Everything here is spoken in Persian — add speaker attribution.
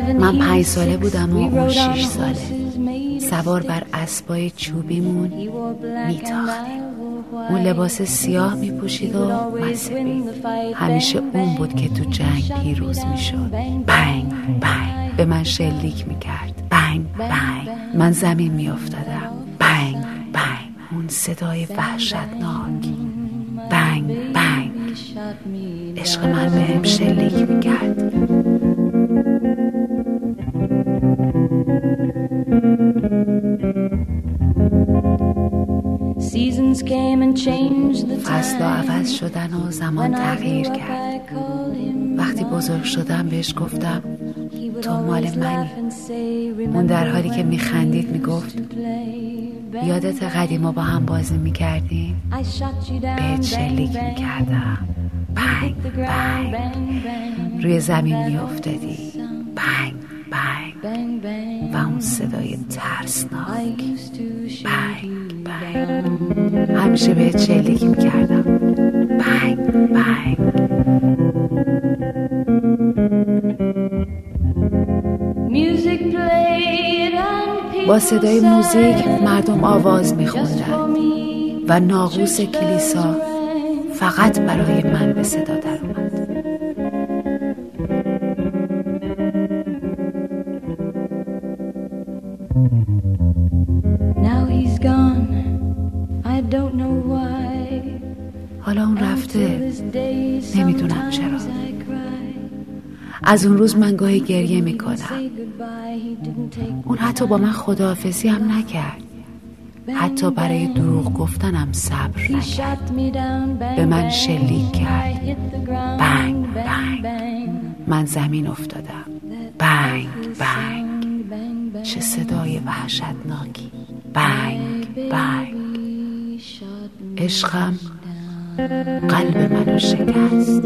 Speaker 1: من پنج ساله بودم و اون شیش ساله. سوار بر اسبای چوبیمون میتاختیم اون لباس سیاه میپوشید و مذهبی همیشه اون بود که تو جنگ پیروز می‌شد. بنگ بنگ. به من شلیک می‌کرد. بنگ بنگ. من زمین میافتادم. بنگ بنگ. اون صدای وحشتناک. بنگ بنگ. عشق من بهم شلیک می‌کرد. فصل عوض شدن و زمان تغییر کرد. وقتی بزرگ شدم بهش گفتم تو مال منی. اون در حالی که میخندید می‌گفت یادت قدیما با هم بازی می‌کردیم. بهت شلیک می‌کردم. بنگ بنگ. روی زمین میافتادی. و اون صدای ترسناک. بنگ بنگ. همیشه بهت شلیک می‌کردم. بنگ بنگ. با صدای موزیک مردم آواز میخوندن. و ناقوس کلیسا فقط برای من به صدا در اومد. حالا اون رفته. نمی‌دونم چرا. از اون روز من گاهی گریه می‌کنم. اون حتی با من خداحافظی هم نکرد. حتی برای دروغ گفتنم صبر نکرد. به من شلیک کرد. بنگ بنگ من زمین افتادم. بنگ بنگ چه صدای وحشتناکی. بنگ بنگ. عشقم قلب منو شکست.